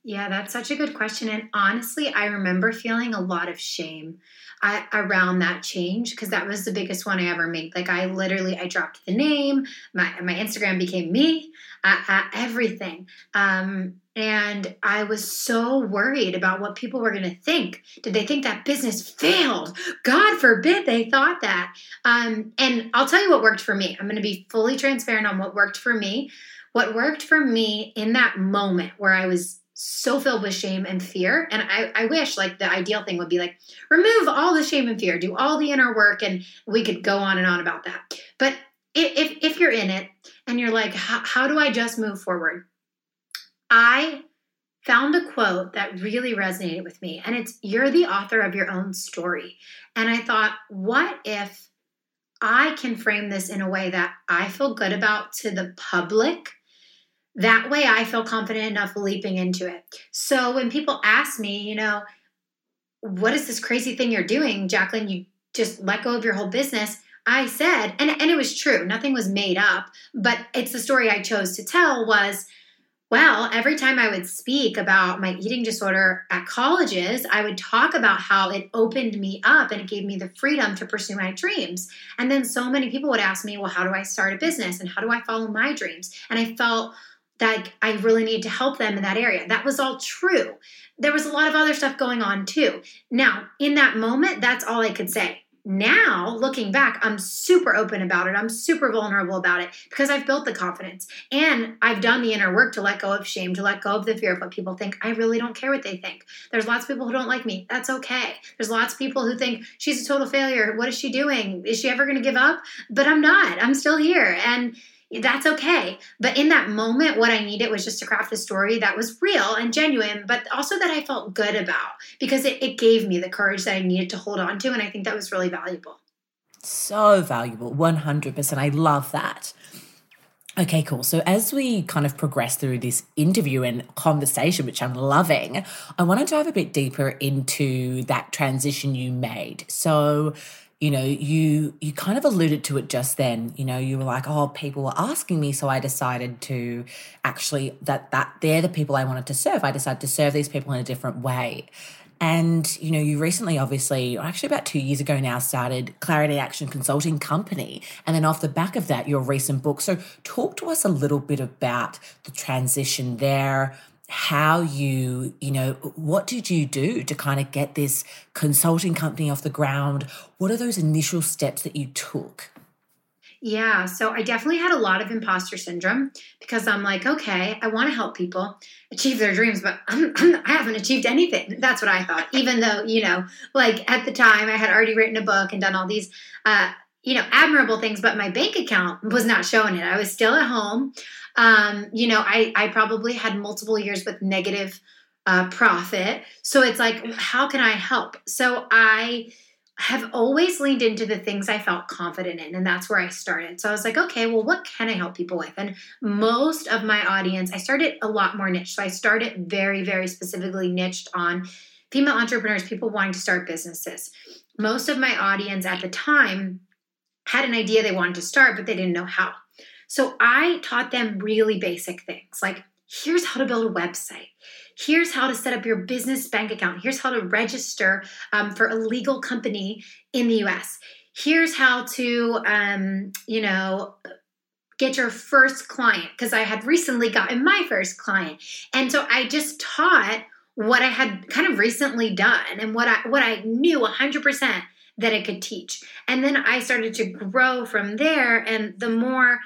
Speaker 2: Yeah, that's such a good question. And honestly, I remember feeling a lot of shame I, around that change because that was the biggest one I ever made. Like I literally, I dropped the name. My my Instagram became me. Uh, uh, everything. Um, and I was so worried about what people were going to think. Did they think that business failed? God forbid they thought that. Um, and I'll tell you what worked for me. I'm going to be fully transparent on what worked for me. What worked for me in that moment where I was so filled with shame and fear. And I, I wish like the ideal thing would be like remove all the shame and fear, do all the inner work, and we could go on and on about that. But if if you're in it and you're like, how do I just move forward? I found a quote that really resonated with me, and it's You're the author of your own story. And I thought, what if I can frame this in a way that I feel good about to the public? That way I feel confident enough leaping into it. So when people ask me, you know, what is this crazy thing you're doing, Jacqueline? You just let go of your whole business. I said, and, and it was true, nothing was made up, but it's the story I chose to tell was well, every time I would speak about my eating disorder at colleges, I would talk about how it opened me up and it gave me the freedom to pursue my dreams. And then so many people would ask me, well, how do I start a business and how do I follow my dreams? And I felt that I really needed to help them in that area. That was all true. There was a lot of other stuff going on too. Now, in that moment, that's all I could say now looking back i'm super open about it. I'm super vulnerable about it because i've built the confidence and i've done the inner work to let go of shame to let go of the fear of what people think. I really don't care what they think. There's lots of people who don't like me. That's okay. There's lots of people who think she's a total failure. What is she doing? Is she ever going to give up? But i'm not. I'm still here. And that's okay. But in that moment, what I needed was just to craft a story that was real and genuine, but also that I felt good about because it, it gave me the courage that I needed to hold on to. And I think that was really valuable.
Speaker 1: So valuable, 100%. I love that. Okay, cool. So, as we kind of progress through this interview and conversation, which I'm loving, I want to dive a bit deeper into that transition you made. So, you know you you kind of alluded to it just then. You know you were like oh people were asking me so i decided to actually that that they're the people i wanted to serve. I decided to serve these people in a different way. And you know you recently obviously actually about two years ago now started clarity action consulting company. And then off the back of that your recent book. So talk to us a little bit about the transition there how you, you know, what did you do to kind of get this consulting company off the ground? What are those initial steps that you took?
Speaker 2: Yeah, so I definitely had a lot of imposter syndrome because I'm like, okay, I want to help people achieve their dreams, but I'm, I'm, I have not achieved anything. That's what I thought, even though, you know, like at the time I had already written a book and done all these, uh, you know, admirable things, but my bank account was not showing it. I was still at home. Um, you know, I, I probably had multiple years with negative uh, profit. So it's like, how can I help? So I, have always leaned into the things I felt confident in, and that's where I started. So I was like, okay, well, what can I help people with? And most of my audience, I started a lot more niche. So I started very, very specifically niched on female entrepreneurs, people wanting to start businesses. Most of my audience at the time had an idea they wanted to start, but they didn't know how. So I taught them really basic things like here's how to build a website Here's how to set up your business bank account. Here's how to register um, for a legal company in the US. Here's how to, um, you know, get your first client because I had recently gotten my first client. And so I just taught what I had kind of recently done and what I what I knew 100% that I could teach. And then I started to grow from there and the more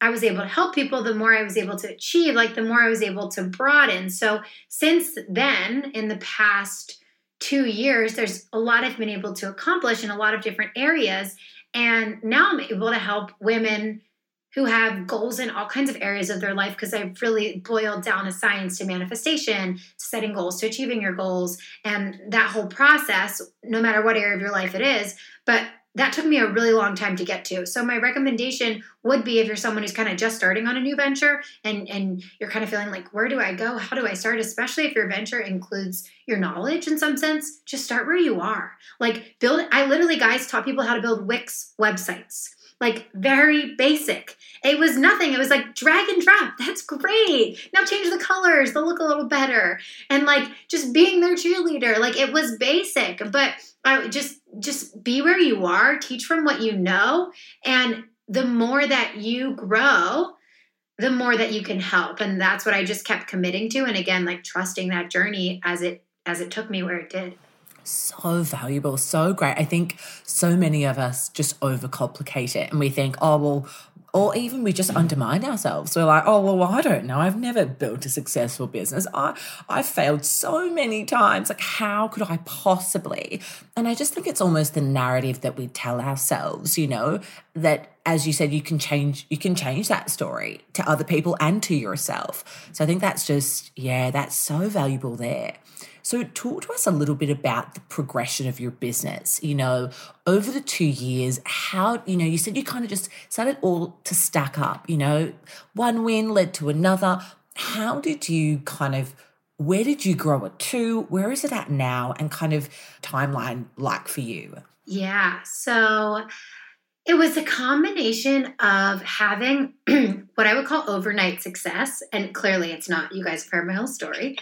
Speaker 2: I was able to help people, the more I was able to achieve, like the more I was able to broaden. So since then, in the past two years, there's a lot I've been able to accomplish in a lot of different areas. And now I'm able to help women who have goals in all kinds of areas of their life because I've really boiled down a science to manifestation, to setting goals, to achieving your goals, and that whole process, no matter what area of your life it is. But that took me a really long time to get to. So my recommendation would be if you're someone who's kind of just starting on a new venture and and you're kind of feeling like where do I go? How do I start? Especially if your venture includes your knowledge in some sense, just start where you are. Like build I literally guys taught people how to build Wix websites. Like very basic. It was nothing. It was like drag and drop. That's great. Now change the colors. They'll look a little better. And like just being their cheerleader. Like it was basic, but I just just be where you are, teach from what you know, and the more that you grow, the more that you can help. And that's what I just kept committing to and again like trusting that journey as it as it took me where it did.
Speaker 1: So valuable, so great. I think so many of us just overcomplicate it and we think, oh, well, or even we just undermine ourselves. We're like, oh well, I don't know. I've never built a successful business. I I've failed so many times. Like, how could I possibly? And I just think it's almost the narrative that we tell ourselves, you know, that as you said, you can change you can change that story to other people and to yourself. So I think that's just, yeah, that's so valuable there. So, talk to us a little bit about the progression of your business. You know, over the two years, how, you know, you said you kind of just started all to stack up, you know, one win led to another. How did you kind of, where did you grow it to? Where is it at now? And kind of timeline like for you?
Speaker 2: Yeah. So, it was a combination of having <clears throat> what I would call overnight success, and clearly it's not. You guys have heard my whole story,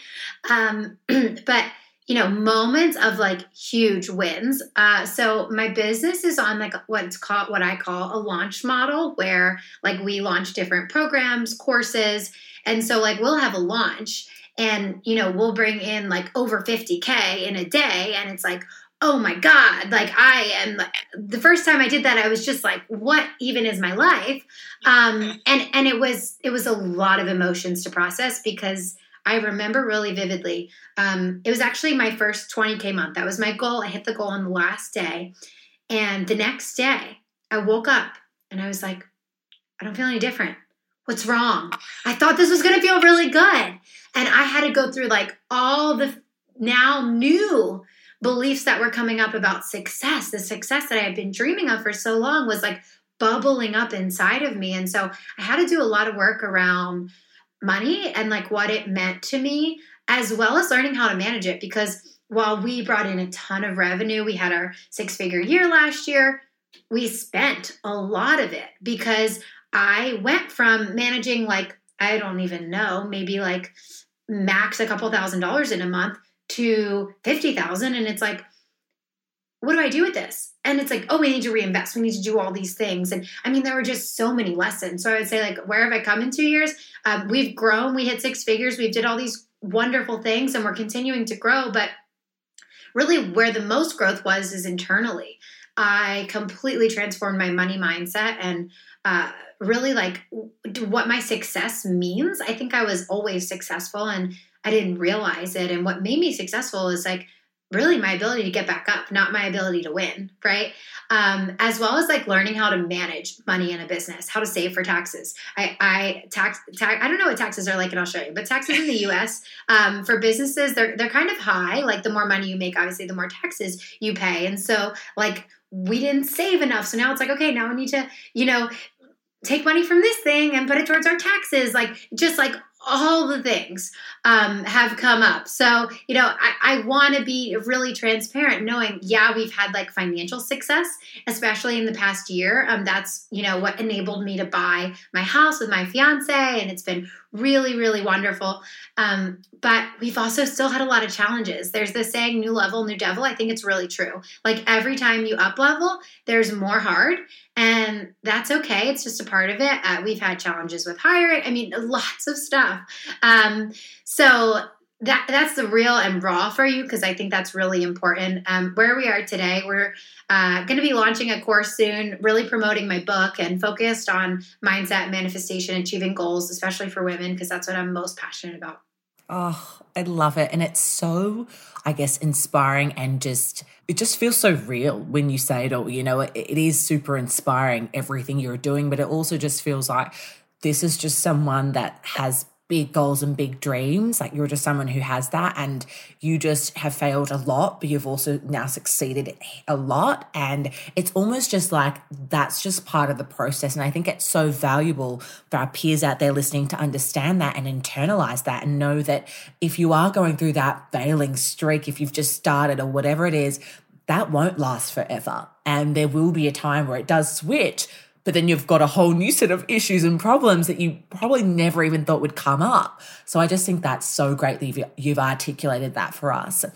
Speaker 2: um, <clears throat> but you know, moments of like huge wins. Uh, so my business is on like what's called what I call a launch model, where like we launch different programs, courses, and so like we'll have a launch, and you know we'll bring in like over 50k in a day, and it's like oh my god like i am the first time i did that i was just like what even is my life? Um and and it was it was a lot of emotions to process because i remember really vividly um it was actually my first 20k month. That was my goal. I hit the goal on the last day. And the next day i woke up and i was like i don't feel any different. What's wrong? I thought this was going to feel really good. And i had to go through like all the now new beliefs that were coming up about success, the success that I had been dreaming of for so long was like bubbling up inside of me. And so I had to do a lot of work around money and like what it meant to me, as well as learning how to manage it. Because while we brought in a ton of revenue, we had our six figure year last year, we spent a lot of it because I went from managing like, I don't even know, maybe like max a couple thousand dollars in a month to 50,000 and it's like what do I do with this? And it's like, oh, we need to reinvest. We need to do all these things. And I mean, there were just so many lessons. So I would say, like, where have I come in two years? Um, we've grown. We hit six figures. We did all these wonderful things, and we're continuing to grow. But really, where the most growth was is internally. I completely transformed my money mindset and uh, really like what my success means. I think I was always successful and I didn't realize it. And what made me successful is like really my ability to get back up, not my ability to win, right? Um, as well as like learning how to manage money in a business, how to save for taxes. I, I tax, tax, I don't know what taxes are like, and I'll show you. But taxes in the <laughs> U.S. Um, for businesses, they're they're kind of high. Like the more money you make, obviously, the more taxes you pay. And so, like we didn't save enough, so now it's like, okay, now we need to, you know, take money from this thing and put it towards our taxes like just like all the things um, have come up. So, you know, I, I want to be really transparent, knowing, yeah, we've had like financial success, especially in the past year. Um, that's, you know, what enabled me to buy my house with my fiance, and it's been really, really wonderful. Um, but we've also still had a lot of challenges. There's this saying, new level, new devil. I think it's really true. Like every time you up level, there's more hard, and that's okay. It's just a part of it. Uh, we've had challenges with hiring. I mean, <laughs> lots of stuff. Um, so that that's the real and raw for you because I think that's really important. Um, where we are today, we're uh, going to be launching a course soon, really promoting my book and focused on mindset, manifestation, achieving goals, especially for women because that's what I'm most passionate about.
Speaker 1: Oh, I love it, and it's so, I guess, inspiring and just it just feels so real when you say it all. You know, it, it is super inspiring everything you're doing, but it also just feels like this is just someone that has big goals and big dreams. Like you're just someone who has that and you just have failed a lot, but you've also now succeeded a lot. And it's almost just like that's just part of the process. And I think it's so valuable for our peers out there listening to understand that and internalize that and know that if you are going through that failing streak, if you've just started or whatever it is, that won't last forever. And there will be a time where it does switch but then you've got a whole new set of issues and problems that you probably never even thought would come up. So I just think that's so great that you've, articulated that for us.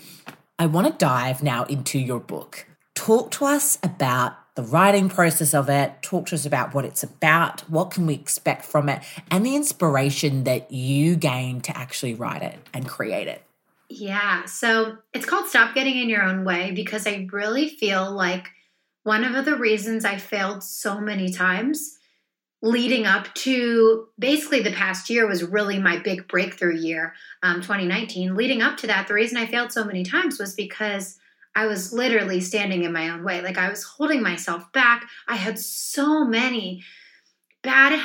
Speaker 1: I want to dive now into your book. Talk to us about the writing process of it, talk to us about what it's about, what can we expect from it, and the inspiration that you gained to actually write it and create it.
Speaker 2: Yeah, so it's called Stop Getting in Your Own Way because I really feel like one of the reasons I failed so many times leading up to basically the past year was really my big breakthrough year, um, 2019. Leading up to that, the reason I failed so many times was because I was literally standing in my own way. Like I was holding myself back. I had so many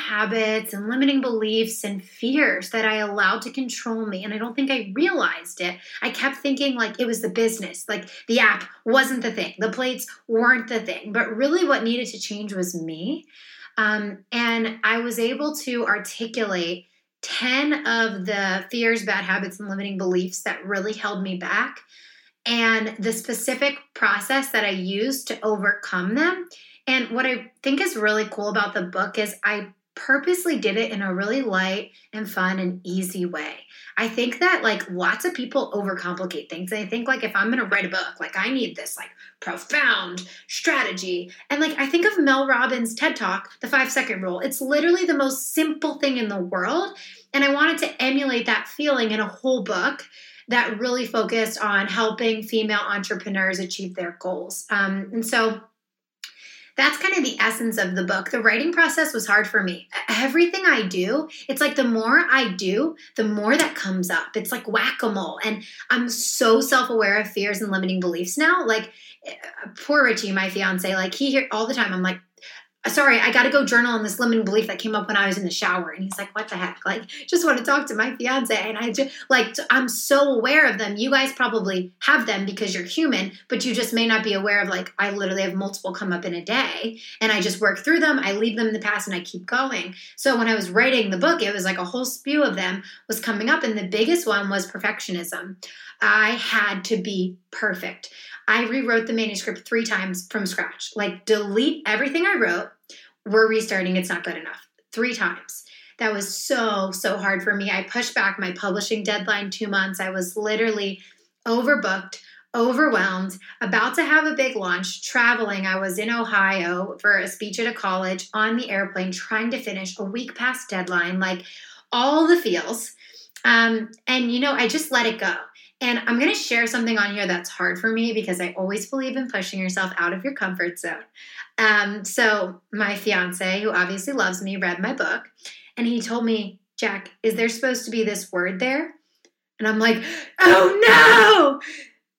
Speaker 2: habits and limiting beliefs and fears that I allowed to control me. And I don't think I realized it. I kept thinking like it was the business, like the app wasn't the thing, the plates weren't the thing. But really, what needed to change was me. Um, and I was able to articulate 10 of the fears, bad habits, and limiting beliefs that really held me back. And the specific process that I used to overcome them and what I think is really cool about the book is I purposely did it in a really light and fun and easy way. I think that like lots of people overcomplicate things. I think like if I'm going to write a book, like I need this like profound strategy. And like I think of Mel Robbins TED Talk, the 5 second rule. It's literally the most simple thing in the world, and I wanted to emulate that feeling in a whole book that really focused on helping female entrepreneurs achieve their goals. Um, and so that's kind of the essence of the book. The writing process was hard for me. Everything I do, it's like the more I do, the more that comes up. It's like whack a mole. And I'm so self aware of fears and limiting beliefs now. Like, eh, poor Richie, my fiance, like he hear all the time. I'm like, sorry, I got to go journal on this limiting belief that came up when I was in the shower. And he's like, what the heck? Like, just want to talk to my fiance. And I just, like, I'm so aware of them. You guys probably have them because you're human, but you just may not be aware of, like, I literally have multiple come up in a day. And I just work through them. I leave them in the past and I keep going. So when I was writing the book, it was like a whole spew of them was coming up. And the biggest one was perfectionism. I had to be perfect. I rewrote the manuscript three times from scratch. Like, delete everything I wrote. We're restarting. It's not good enough. Three times. That was so, so hard for me. I pushed back my publishing deadline two months. I was literally overbooked, overwhelmed, about to have a big launch, traveling. I was in Ohio for a speech at a college on the airplane, trying to finish a week past deadline, like all the feels. Um, and, you know, I just let it go. And I'm going to share something on here that's hard for me because I always believe in pushing yourself out of your comfort zone. Um, so, my fiance, who obviously loves me, read my book and he told me, Jack, is there supposed to be this word there? And I'm like, oh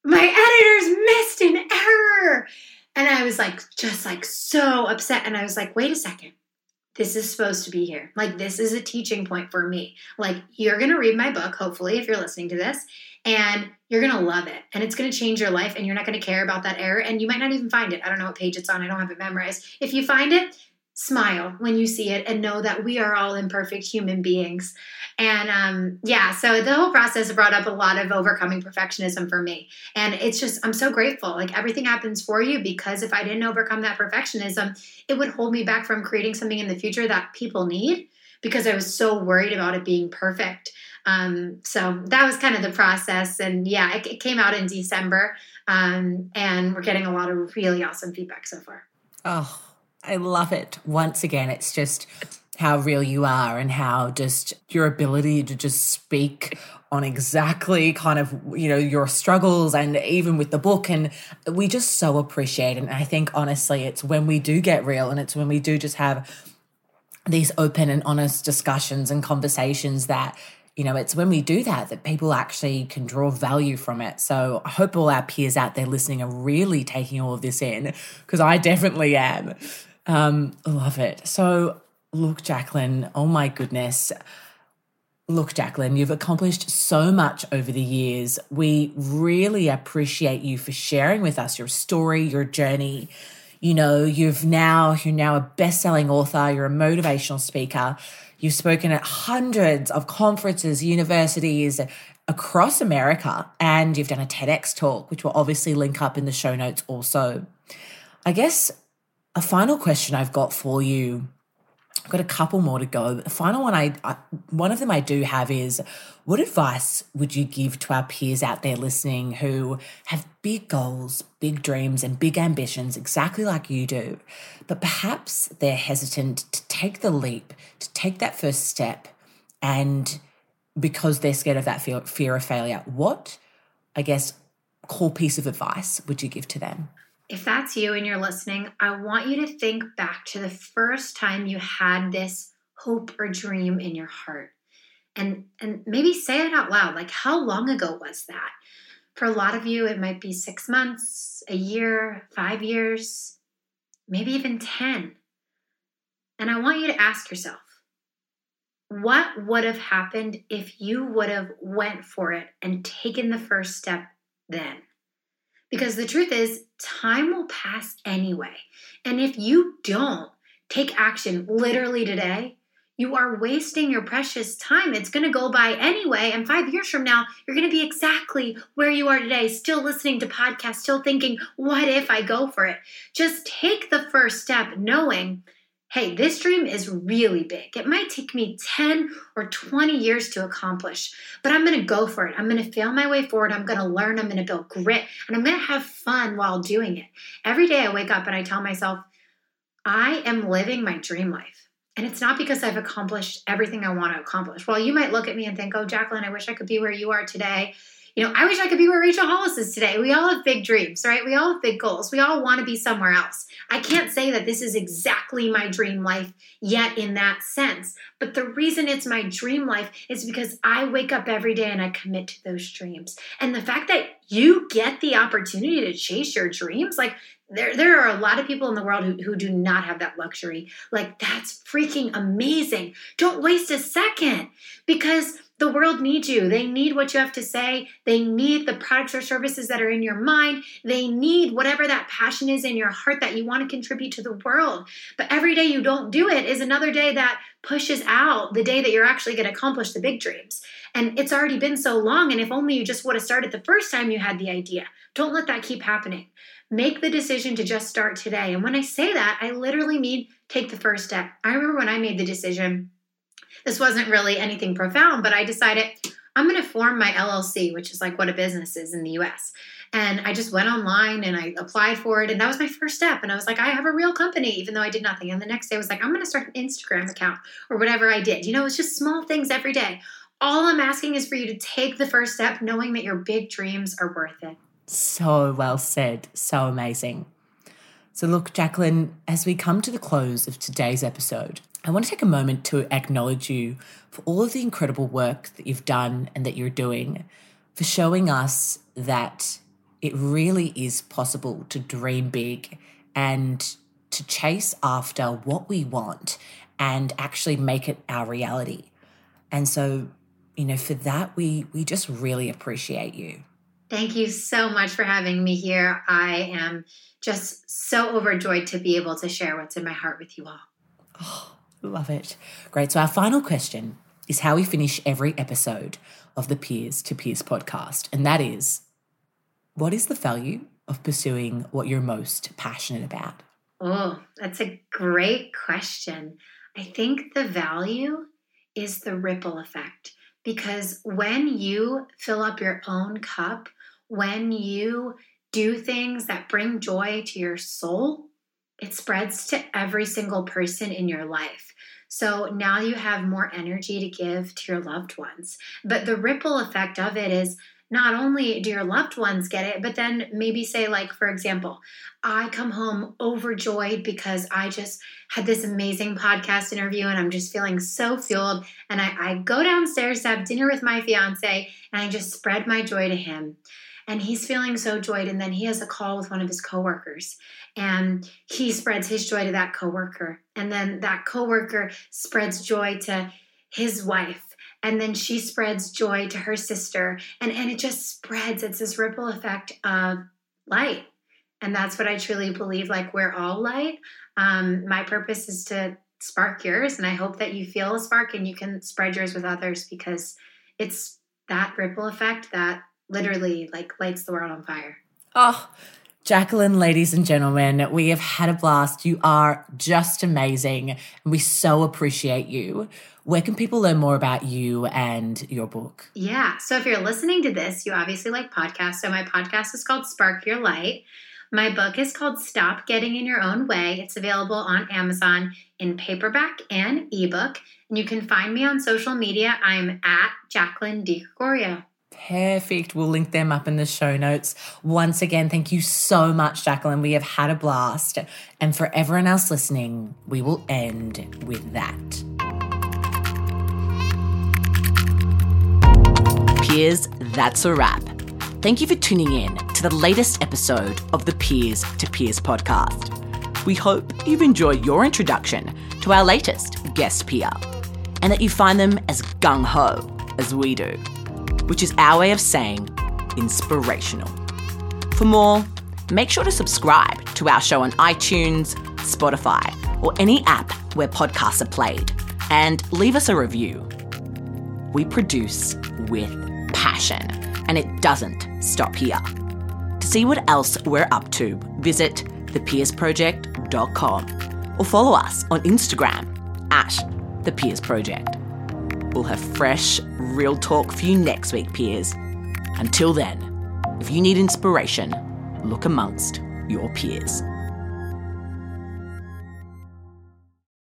Speaker 2: no, my editor's missed an error. And I was like, just like so upset. And I was like, wait a second. This is supposed to be here. Like, this is a teaching point for me. Like, you're going to read my book, hopefully, if you're listening to this, and you're going to love it. And it's going to change your life, and you're not going to care about that error. And you might not even find it. I don't know what page it's on. I don't have it memorized. If you find it, smile when you see it and know that we are all imperfect human beings. And um, yeah, so the whole process brought up a lot of overcoming perfectionism for me. And it's just, I'm so grateful. Like everything happens for you because if I didn't overcome that perfectionism, it would hold me back from creating something in the future that people need because I was so worried about it being perfect. Um, so that was kind of the process. And yeah, it, it came out in December. Um, and we're getting a lot of really awesome feedback so far.
Speaker 1: Oh, I love it. Once again, it's just how real you are and how just your ability to just speak on exactly kind of you know your struggles and even with the book. And we just so appreciate and i think honestly it's when we do get real and it's when we do just have these open and honest discussions and conversations that you know it's when we do that that people actually can draw value from it. So i hope all our peers out there listening are really taking all of this in because i definitely am um, love it. So, look, Jacqueline, oh my goodness. Look, Jacqueline, you've accomplished so much over the years. We really appreciate you for sharing with us your story, your journey. You know, you've now you're now a best-selling author, you're a motivational speaker. You've spoken at hundreds of conferences, universities across America, and you've done a TEDx talk, which will obviously link up in the show notes also. I guess a final question I've got for you. I've got a couple more to go. The final one I, I, one of them I do have is what advice would you give to our peers out there listening who have big goals, big dreams and big ambitions exactly like you do, but perhaps they're hesitant to take the leap, to take that first step and because they're scared of that fear, fear of failure. What I guess core piece of advice would you give to them?
Speaker 2: If that's you and you're listening, I want you to think back to the first time you had this hope or dream in your heart. And and maybe say it out loud. Like how long ago was that? For a lot of you it might be 6 months, a year, 5 years, maybe even 10. And I want you to ask yourself, what would have happened if you would have went for it and taken the first step then? Because the truth is, time will pass anyway. And if you don't take action literally today, you are wasting your precious time. It's going to go by anyway. And five years from now, you're going to be exactly where you are today, still listening to podcasts, still thinking, what if I go for it? Just take the first step knowing hey, this dream is really big. It might take me 10 or 20 years to accomplish, but I'm going to go for it. I'm going to fail my way forward. I'm going to learn. I'm going to build grit, and I'm going to have fun while doing it. Every day I wake up and I tell myself, I am living my dream life. And it's not because I've accomplished everything I want to accomplish. Well, you might look at me and think, oh, Jacqueline, I wish I could be where you are today. You know, I wish I could be where Rachel Hollis is today. We all have big dreams, right? We all have big goals. We all want to be somewhere else. I can't say that this is exactly my dream life yet in that sense. But the reason it's my dream life is because I wake up every day and I commit to those dreams. And the fact that you get the opportunity to chase your dreams, like there, there are a lot of people in the world who, who do not have that luxury. Like, that's freaking amazing. Don't waste a second because the world needs you. They need what you have to say. They need the products or services that are in your mind. They need whatever that passion is in your heart that you want to contribute to the world. But every day you don't do it is another day that pushes out the day that you're actually going to accomplish the big dreams. And it's already been so long. And if only you just would have started the first time you had the idea, don't let that keep happening. Make the decision to just start today. And when I say that, I literally mean take the first step. I remember when I made the decision this wasn't really anything profound, but I decided I'm going to form my LLC, which is like what a business is in the US. And I just went online and I applied for it. And that was my first step. And I was like, I have a real company, even though I did nothing. And the next day I was like, I'm going to start an Instagram account or whatever I did. You know, it's just small things every day. all I'm asking is for you to take the first step knowing that your big dreams are worth it.
Speaker 1: So well said. So amazing. So, look, Jacqueline, as we come to the close of today's episode, I want to take a moment to acknowledge you for all of the incredible work that you've done and that you're doing, for showing us that it really is possible to dream big and to chase after what we want and actually make it our reality. And so, you know, for that, we we just really appreciate you.
Speaker 2: Thank you so much for having me here. I am just so overjoyed to be able to share what's in my heart with you all.
Speaker 1: Oh, love it. Great. So, our final question is how we finish every episode of the Peers to Peers podcast. And that is what is the value of pursuing what you're most passionate about?
Speaker 2: Oh, that's a great question. I think the value is the ripple effect because when you fill up your own cup, when you do things that bring joy to your soul, it spreads to every single person in your life. So now you have more energy to give to your loved ones. But the ripple effect of it is not only do your loved ones get it, but then maybe say, like, for example, I come home overjoyed because I just had this amazing podcast interview and I'm just feeling so fueled. And I, I go downstairs to have dinner with my fiance and I just spread my joy to him and he's feeling so joyed and then he has a call with one of his coworkers and he spreads his joy to that coworker and then that coworker spreads joy to his wife and then she spreads joy to her sister and and it just spreads. It's this ripple effect of light and that's what i truly believe like we're all light. Um, my purpose is to spark yours and i hope that you feel a spark and you can spread yours with others because it's that ripple effect that literally like lights the world on fire.
Speaker 1: Oh, Jacqueline, ladies and gentlemen, we have had a blast. You are just amazing. And we so appreciate you. Where can people learn more about you and your book?
Speaker 2: Yeah. So if you're listening to this, you obviously like podcasts. So my podcast is called Spark Your Light. My book is called Stop Getting in Your Own Way. It's available on Amazon in paperback and ebook. And you can find me on social media. I'm at Jacqueline DiGregorio.
Speaker 1: Perfect. We'll link them up in the show notes. Once again, thank you so much, Jacqueline. We have had a blast. And for everyone else listening, we will end with that. Peers, that's a wrap. Thank you for tuning in to the latest episode of the Peers to Peers podcast. We hope you've enjoyed your introduction to our latest guest peer and that you find them as gung ho as we do which is our way of saying inspirational. For more, make sure to subscribe to our show on iTunes, Spotify, or any app where podcasts are played, and leave us a review. We produce with passion, and it doesn't stop here. To see what else we're up to, visit thepeersproject.com or follow us on Instagram at The Peers Project. We'll have fresh, real talk for you next week, peers. Until then, if you need inspiration, look amongst your peers.